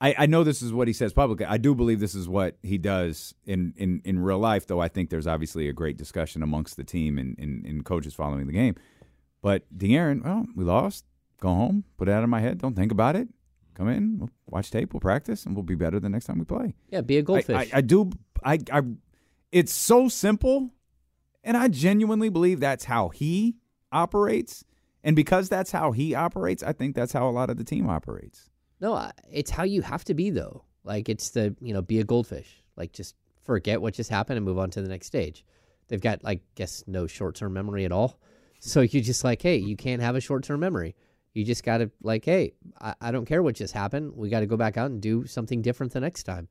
I, I know this is what he says publicly. I do believe this is what he does in, in, in real life, though I think there's obviously a great discussion amongst the team and, and, and coaches following the game. But De'Aaron, well, we lost. Go home, put it out of my head. Don't think about it. Come in, we'll watch tape, we'll practice, and we'll be better the next time we play. Yeah, be a goldfish. I, I do. I, I. It's so simple, and I genuinely believe that's how he operates. And because that's how he operates, I think that's how a lot of the team operates. No, it's how you have to be though. Like it's the you know be a goldfish. Like just forget what just happened and move on to the next stage. They've got I guess no short term memory at all. So you just like, hey, you can't have a short term memory. You just got to like, hey, I, I don't care what just happened. We got to go back out and do something different the next time.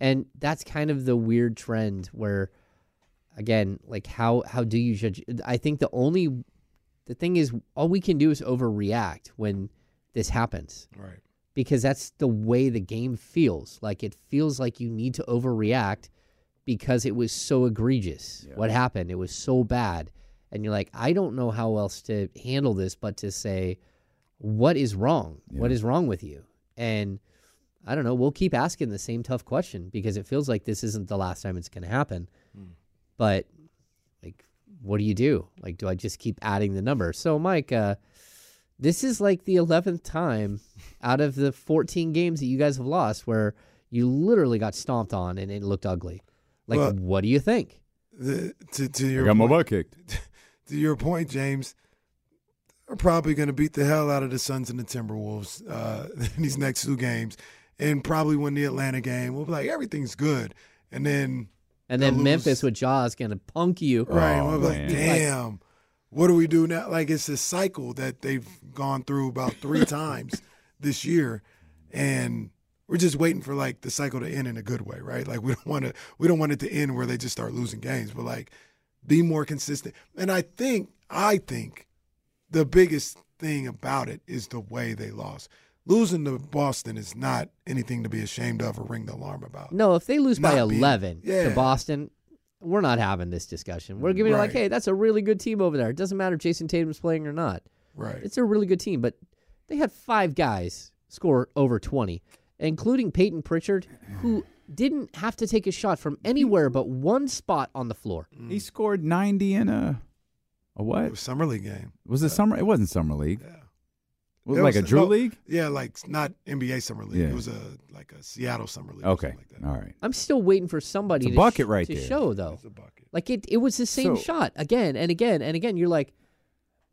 And that's kind of the weird trend where, again, like how how do you judge? I think the only the thing is all we can do is overreact when this happens Right. because that's the way the game feels. Like it feels like you need to overreact because it was so egregious. What happened? It was so bad. And you're like, I don't know how else to handle this but to say, what is wrong? What is wrong with you? And I don't know. We'll keep asking the same tough question because it feels like this isn't the last time it's going to happen. But like, what do you do? Like, do I just keep adding the number? So, Mike, uh, this is like the 11th time out of the 14 games that you guys have lost where you literally got stomped on and it looked ugly. Like, Well- what do you think? The, to to your got my butt kicked. to your point, James, they're probably going to beat the hell out of the Suns and the Timberwolves uh, in these next two games, and probably win the Atlanta game. We'll be like, everything's good, and then And then lose. Memphis with Jaws going to punk you. right? Oh, we'll be like, man. damn, what do we do now? Like it's a cycle that they've gone through about three times this year, and we're just waiting for like the cycle to end in a good way, right? Like we don't want to, we don't want it to end where they just start losing games, but like be more consistent. And I think, I think the biggest thing about it is the way they lost. Losing to Boston is not anything to be ashamed of or ring the alarm about. No, if they lose by Not being- 11 yeah. to Boston, we're not having this discussion. We're giving it like, hey, that's a really good team over there. It doesn't matter if Jayson Tatum's playing or not. Right. It's a really good team, but they had five guys score over 20, including Payton Pritchard, who didn't have to take a shot from anywhere but one spot on the floor. He scored 90 in a a what? It what? was summer league game. Was it summer? It wasn't summer league. Yeah. Was It it like was- a Drew no, league? Yeah, like not NBA summer league. Yeah. It was a like a Seattle summer league. or Okay, something like that. all right. I'm still waiting for somebody It's a to, bucket sh- right to there. show, though. It's a bucket. Like it, it was the same So- shot again and again and again. You're like,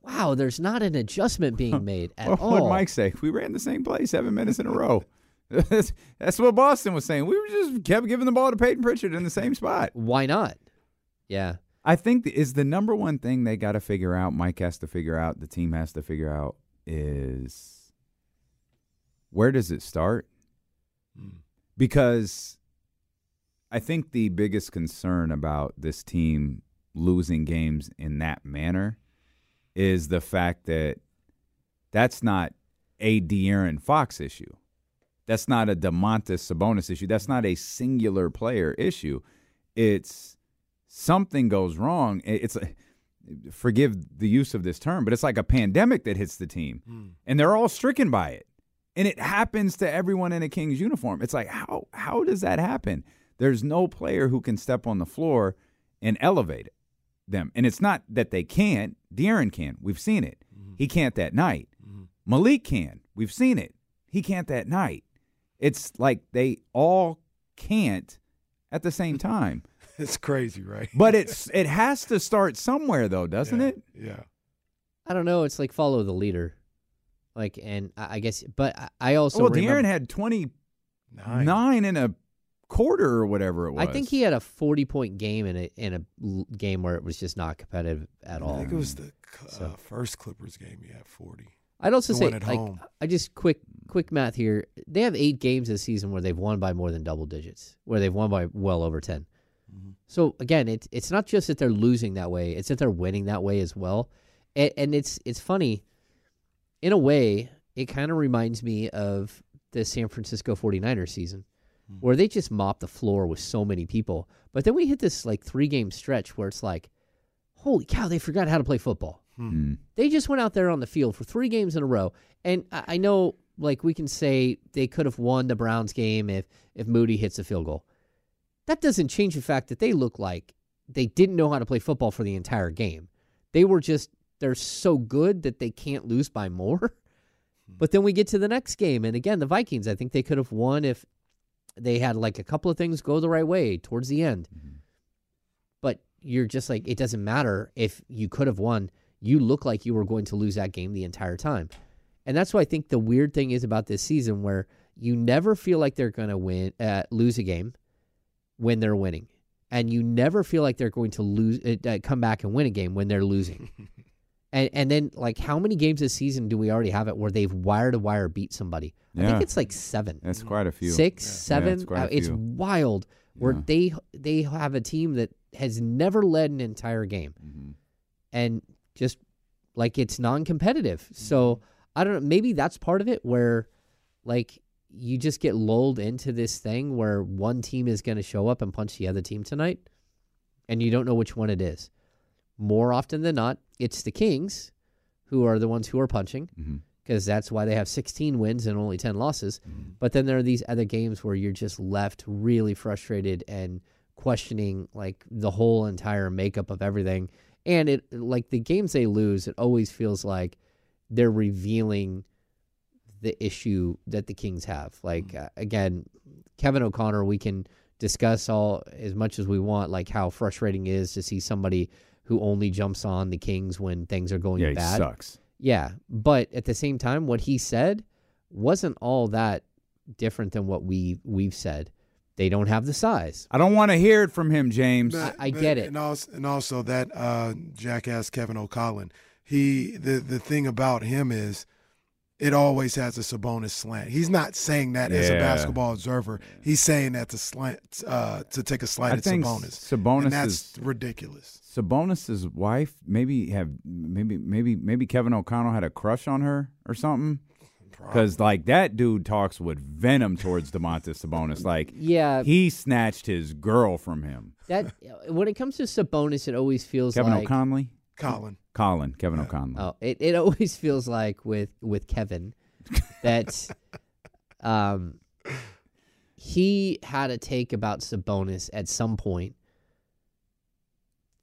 wow, there's not an adjustment being made at What all. would Mike say? We ran the same play seven minutes in a row. that's, that's what Boston was saying. We were just kept giving the ball to Payton Pritchard in the same spot. Why not? Yeah. I think is the number one thing they got to figure out. Mike has to figure out. The team has to figure out is where does it start? Hmm. Because I think the biggest concern about this team losing games in that manner is the fact that that's not a De'Aaron Fox issue. That's not a Domantas Sabonis issue. That's not a singular player issue. It's something goes wrong. It's a, forgive the use of this term, but it's like a pandemic that hits the team, hmm. and they're all stricken by it, and it happens to everyone in a Kings uniform. It's like how how does that happen? There's no player who can step on the floor and elevate it, them, and it's not that they can't. De'Aaron can. We've seen it. Mm-hmm. He can't that night. Mm-hmm. Malik can. We've seen it. He can't that night. It's like they all can't at the same time. It's crazy, right? But it's it has to start somewhere though, doesn't yeah. it? Yeah. I don't know. It's like follow the leader. Like, and I I guess, but I- I also well, remember, De'Aaron had twenty Nine. nine in a quarter or whatever it was. I think he had a forty point game in a in a l- game where it was just not competitive at all. I think it was the uh, So- first Clippers game. He had forty. I'd also the say, at like, home. I just quick quick math here. They have eight games this season where they've won by more than double digits, where they've won by well over 10 Mm-hmm. So again, it's it's not just that they're losing that way; it's that they're winning that way as well. And, and it's it's funny, in a way, it kind of reminds me of the San Francisco 49ers season, Hmm. where they just mopped the floor with so many people. But then we hit this like three game stretch where it's like, holy cow, they forgot how to play football. Mm. They just went out there on the field for three games in a row, and I, I know, like we can say they could have won the Browns game if if Moody hits a field goal. That doesn't change the fact that they look like they didn't know how to play football for the entire game. They were just they're so good that they can't lose by more. But then we get to the next game, and again, the Vikings. I think they could have won if they had like a couple of things go the right way towards the end. But you're just like, it doesn't matter if you could have won. You look like you were going to lose that game the entire time. And that's why I think the weird thing is about this season where you never feel like they're going to win, uh, lose a game when they're winning. And you never feel like they're going to lose, uh, uh, come back and win a game when they're losing. And and then like how many games this season do we already have it where they've wire to wire beat somebody? I think it's like seven. That's quite a few. Six, Yeah. seven. Yeah, it's quite a Uh, it's wild where Yeah. they they have a team that has never led an entire game, Mm-hmm. and just like it's non-competitive. Mm-hmm. So I don't know. Maybe that's part of it where like you just get lulled into this thing where one team is going to show up and punch the other team tonight, and you don't know which one it is. More often than not, it's the Kings who are the ones who are punching Mm-hmm. because that's why they have 16 wins and only 10 losses. But then there are these other games where you're just left really frustrated and questioning like the whole entire makeup of everything. And it like the games they lose, it always feels like they're revealing the issue that the Kings have. Like uh, again, Kevin O'Connor, we can discuss all as much as we want, like how frustrating it is to see somebody who only jumps on the Kings when things are going Yeah, he bad. sucks. Yeah, but at the same time, what he said wasn't all that different than what we we've said. They don't have the size. I don't want to hear it from him, James. I- I But- get it. And also, and also that uh, jackass Kevin O'Collin. He the the thing about him is, it always has a Sabonis slant. He's not saying that as a basketball observer. He's saying that to slant uh, to take a slight I at think Sabonis. Sabonis and that's is- ridiculous. Sabonis's wife maybe have maybe maybe maybe Kevin O'Connell had a crush on her or something. Because like that dude talks with venom towards Domantas Sabonis. Like Yeah. he snatched his girl from him. That when it comes to Sabonis, it always feels Kevin like O'Connelly, Colin. Colin, Kevin O'Connell. Oh, it, it always feels like with with Kevin that um he had a take about Sabonis at some point.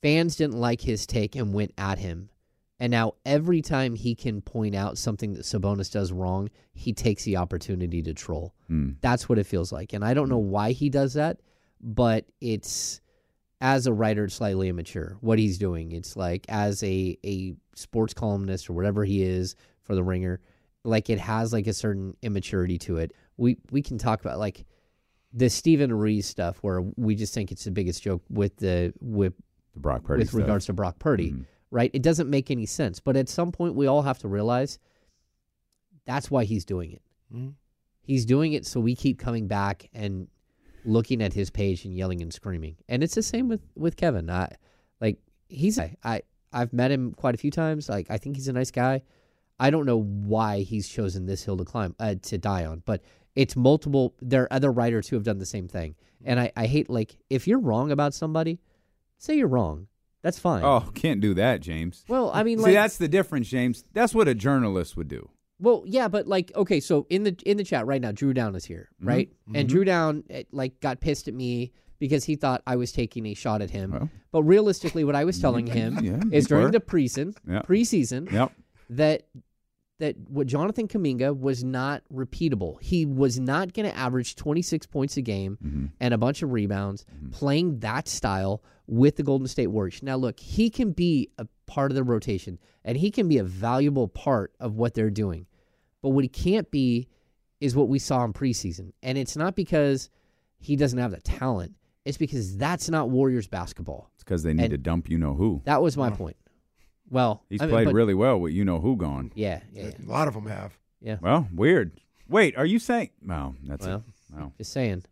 Fans didn't like his take and went at him. And now every time he can point out something that Sabonis does wrong, he takes the opportunity to troll. Hmm. That's what it feels like. And I don't know why he does that, but it's as a writer slightly immature what he's doing. It's like as a a sports columnist or whatever he is for the Ringer, like it has like a certain immaturity to it. We we can talk about like the Steven Ruiz stuff where we just think it's the biggest joke with the with The Brock Purdy with stuff. regards to Brock Purdy, right? It doesn't make any sense. But at some point, we all have to realize that's why he's doing it. Mhm. He's doing it so we keep coming back and looking at his page and yelling and screaming. And it's the same with with Kevin. I like he's I, I I've met him quite a few times. Like I think he's a nice guy. I don't know why he's chosen this hill to climb uh, to die on, but it's multiple. There are other writers who have done the same thing, and I, I hate like if you're wrong about somebody, say you're wrong. That's fine. Oh, can't do that, James. Well, I mean, See, like, that's the difference, James. That's what a journalist would do. Well, yeah, but like, okay, so in the in the chat right now, Drew Down is here, Mhm, right? And mhm. Drew Down eh, like got pissed at me because he thought I was taking a shot at him. Well. but realistically, what I was telling him Yeah, is during were. the preseason, Yeah. preseason, Yep. that that what Jonathan Kuminga was not repeatable. He was not going to average 26 points a game Mm-hmm. and a bunch of rebounds playing that style with the Golden State Warriors. Now look, he can be a part of the rotation and he can be a valuable part of what they're doing. But what he can't be is what we saw in preseason. And it's not because he doesn't have the talent. It's because that's not Warriors basketball. It's because they need And to dump you know who. That was my point. Well, He's I mean, played but- really well with you know who gone. Yeah, yeah, yeah. A lot of them have. Yeah. Well, weird. Wait, are you saying? No, that's Well, it. No. Just saying.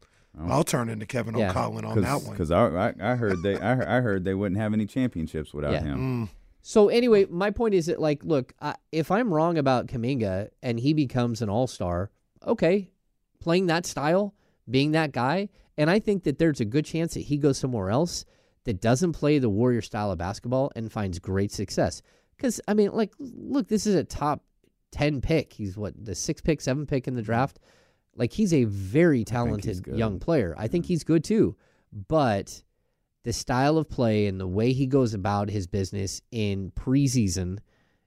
I'll turn into Kevin Yeah. O'Collin on that one. Because I, I, I heard they I, heard- I heard they wouldn't have any championships without Yeah. him. Mm. So anyway, my point is that like, look, I, if I'm wrong about Kuminga and he becomes an All Star, okay, playing that style, being that guy, and I think that there's a good chance that he goes somewhere else that doesn't play the Warrior style of basketball and finds great success. Because I mean, like, look, this is a top ten pick. He's what the six pick, seven pick in the draft. Like he's a very talented young player. I think he's good too, but the style of play and the way he goes about his business in preseason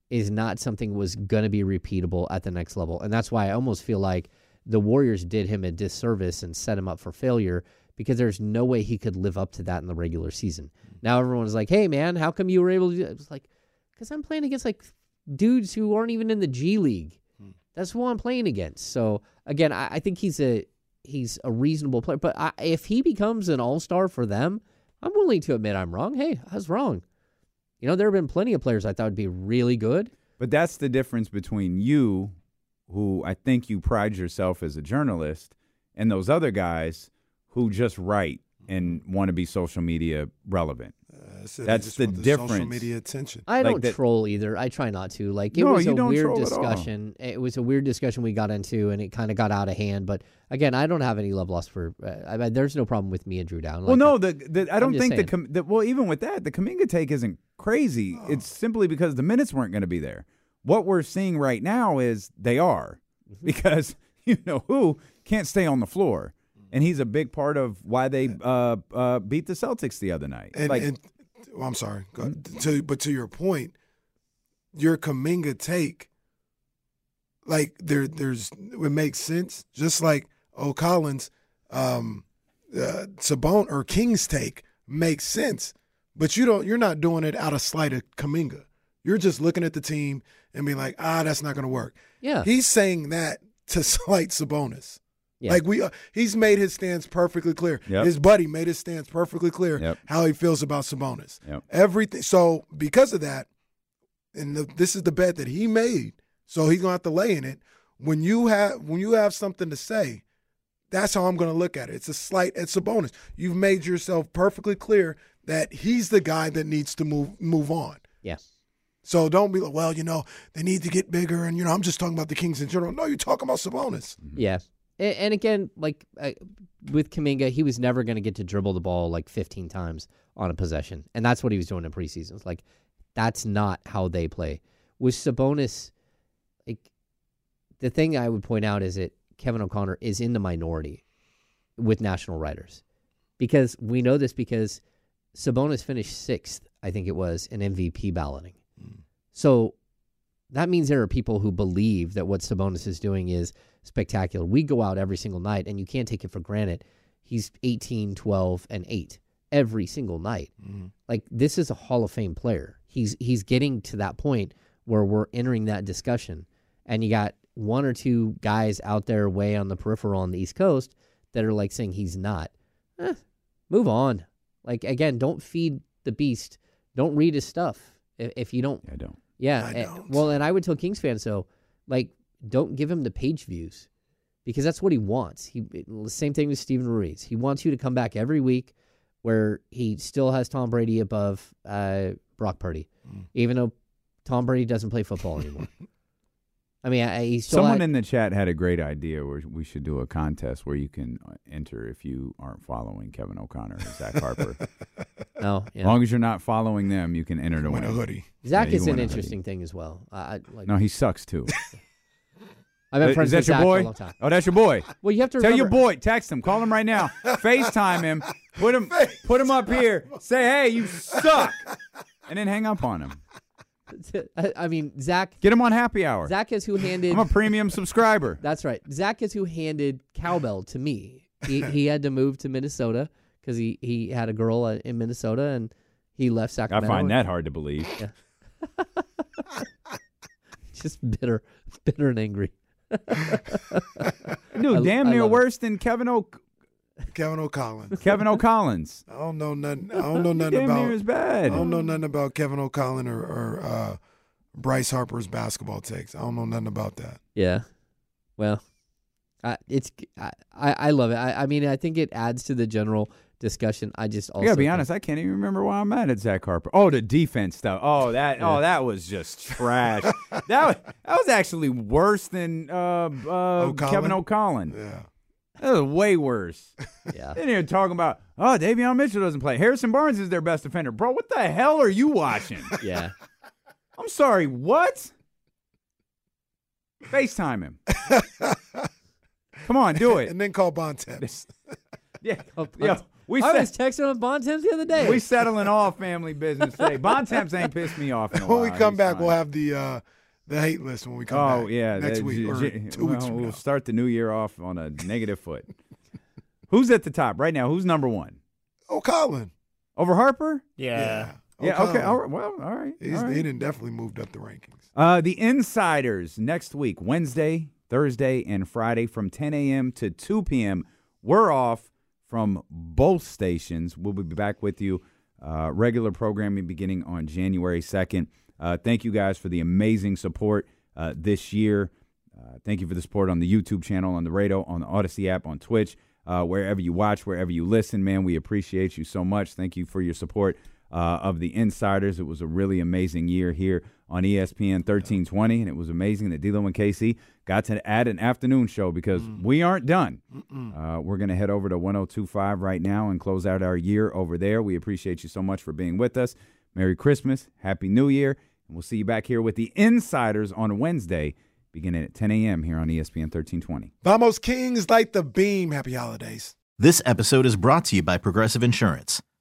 is not something was going to be repeatable at the next level. And that's why I almost feel like the Warriors did him a disservice and set him up for failure because there's no way he could live up to that in the regular season. Now everyone's like, "Hey man, how come you were able to do that?" It's like cuz I'm playing against like dudes who aren't even in the G League. Hmm. That's who I'm playing against. So again, I, I think he's a he's a reasonable player. But I, if he becomes an all star for them, I'm willing to admit I'm wrong. Hey, I was wrong. You know, there have been plenty of players I thought would be really good. But that's the difference between you, who I think you pride yourself as a journalist, and those other guys who just write and want to be social media relevant. said they that's just the the difference. social media attention. I Like don't that- troll either. I try not to. Like it No, was a weird troll at all. discussion. It was a weird discussion we got into, and it kind of got out of hand. But again, I don't have any love lost for. Uh, I mean, there's no problem with me and Drew Down. well, Like, no, the, the I I'm don't think the, saying. com- the well, even with that, the Kuminga take isn't crazy. It's simply because the minutes weren't going to be there. What we're seeing right now is they are Mm-hmm. because you know who can't stay on the floor, and he's a big part of why they uh, uh, beat the Celtics the other night. And, like, and well, I'm sorry, Go ahead. to, but to your point, your Kuminga take, like there, there's it makes sense. Just like O'Collins, um, uh, Sabon or King's take makes sense, but you don't. You're not doing it out of slight of Kuminga. You're just looking at the team and being like, ah, that's not going to work. Yeah. he's saying that to slight Sabonis. Yeah. Like we, uh, he's made his stance perfectly clear. Yep. His buddy made his stance perfectly clear Yep. how he feels about Sabonis. Yep. Everything. So because of that, and the, this is the bet that he made, so he's gonna have to lay in it. When you have when you have something to say, that's how I'm gonna look at it. It's a slight. It's a bonus. You've made yourself perfectly clear that he's the guy that needs to move move on. Yeah. So don't be like, well, you know, they need to get bigger, and you know, I'm just talking about the Kings in general. No, you're talking about Sabonis. Yeah. And, again, like uh, with Kuminga, he was never going to get to dribble the ball like 15 times on a possession. And that's what he was doing in preseason. It's like, that's not how they play. With Sabonis, like, the thing I would point out is that Kevin O'Connor is in the minority with national writers. Because we know this because Sabonis finished sixth, I think it was, in MVP balloting. So that means there are people who believe that what Sabonis is doing is spectacular. We go out every single night, and you can't take it for granted. He's 18, 12, and 8 every single night. Like, this is a Hall of Fame player. He's, he's getting to that point where we're entering that discussion. And you got one or two guys out there way on the peripheral on the East Coast that are like saying he's not. Eh, move on. Like, again, don't feed the beast. Don't read his stuff. If, if you don't I don't. yeah. I eh, don't. well, and I would tell Kings fans so, like, don't give him the page views because that's what he wants. He same thing with Steven Ruiz. He wants you to come back every week where he still has Tom Brady above uh, Brock Purdy, Mm. even though Tom Brady doesn't play football anymore. I mean, I, he still Someone had- in the chat had a great idea where we should do a contest where you can uh, enter if you aren't following Kevin O'Connor or Zach Harper. no, As long as you're not following them, you can enter to Win win a hoodie. Zach Yeah, is an win hoodie. interesting thing as well. I, I like. No, he sucks too. I've been friends Is that with your Zach boy? for a long time. Oh, that's your boy. Well, you have to Tell your remember- boy, text him, call him right now, FaceTime him, put him, put him up here, say, "Hey, you suck," and then hang up on him. I, I mean, Zach. Get him on happy hour. Zach is who handed. I'm a premium subscriber. That's right. Zach is who handed cowbell to me. He he had to move to Minnesota because he he had a girl uh, in Minnesota and he left Sacramento. I Sacramento. find that hard to believe. Yeah. Just bitter, bitter and angry. Dude, I- damn I near love it. worse than Kevin O. Kevin O'Collins. Kevin O'Collins. I don't know nothing. I don't know nothing Damn about. near as bad. I don't know nothing about Kevin O'Collins or, or uh, Bryce Harper's basketball takes. I don't know nothing about that. Yeah. Well, I, it's I, I I love it. I, I mean, I think it adds to the general discussion. I just also I gotta be honest. I can't even remember why I'm mad at Zach Harper. Oh, the defense stuff. Oh, that. Oh, that was just trash. that was that was actually worse than uh, uh, Kevin O'Collin. Yeah. That was way worse. Yeah. Then you're talking about, oh, Davion Mitchell doesn't play. Harrison Barnes is their best defender. Bro, what the hell are you watching? Yeah. I'm sorry, what? FaceTime him. Come on, do it. And then call Bontemps. Yeah. Oh, Yo, Bont- we I set- was texting on Bontemps the other day. we settling all family business today. Bontemps ain't pissed me off in a when we come He's back, fine. we'll have the uh, the hate list when we come Oh back. yeah, next that- week J- or J- two weeks well, from We'll now. start the new year off on a negative foot. Who's at the top right now? Who's number one? O'Collin. Over Harper? Yeah. Yeah. Okay. All right. Well. All right. He's, all right. He done definitely moved up the rankings. Uh, the Insiders next week, Wednesday, Thursday, and Friday from 10 a.m. to 2 p.m. We're off from both stations. We'll be back with you Uh, regular programming beginning on January 2nd. Uh, thank you guys for the amazing support uh, this year. Uh, thank you for the support on the YouTube channel, on the radio, on the Audacy app, on Twitch, uh, wherever you watch, wherever you listen. Man, we appreciate you so much. Thank you for your support uh, of the Insiders. It was a really amazing year here on ESPN 1320, and it was amazing that D-Lo and KC got to add an afternoon show because we aren't done. Uh, we're going to head over to 1025 right now and close out our year over there. We appreciate you so much for being with us. Merry Christmas, Happy New Year, and we'll see you back here with the Insiders on Wednesday, beginning at 10 a.m. here on ESPN 1320. Vamos Kings light the beam. Happy holidays. This episode is brought to you by Progressive Insurance.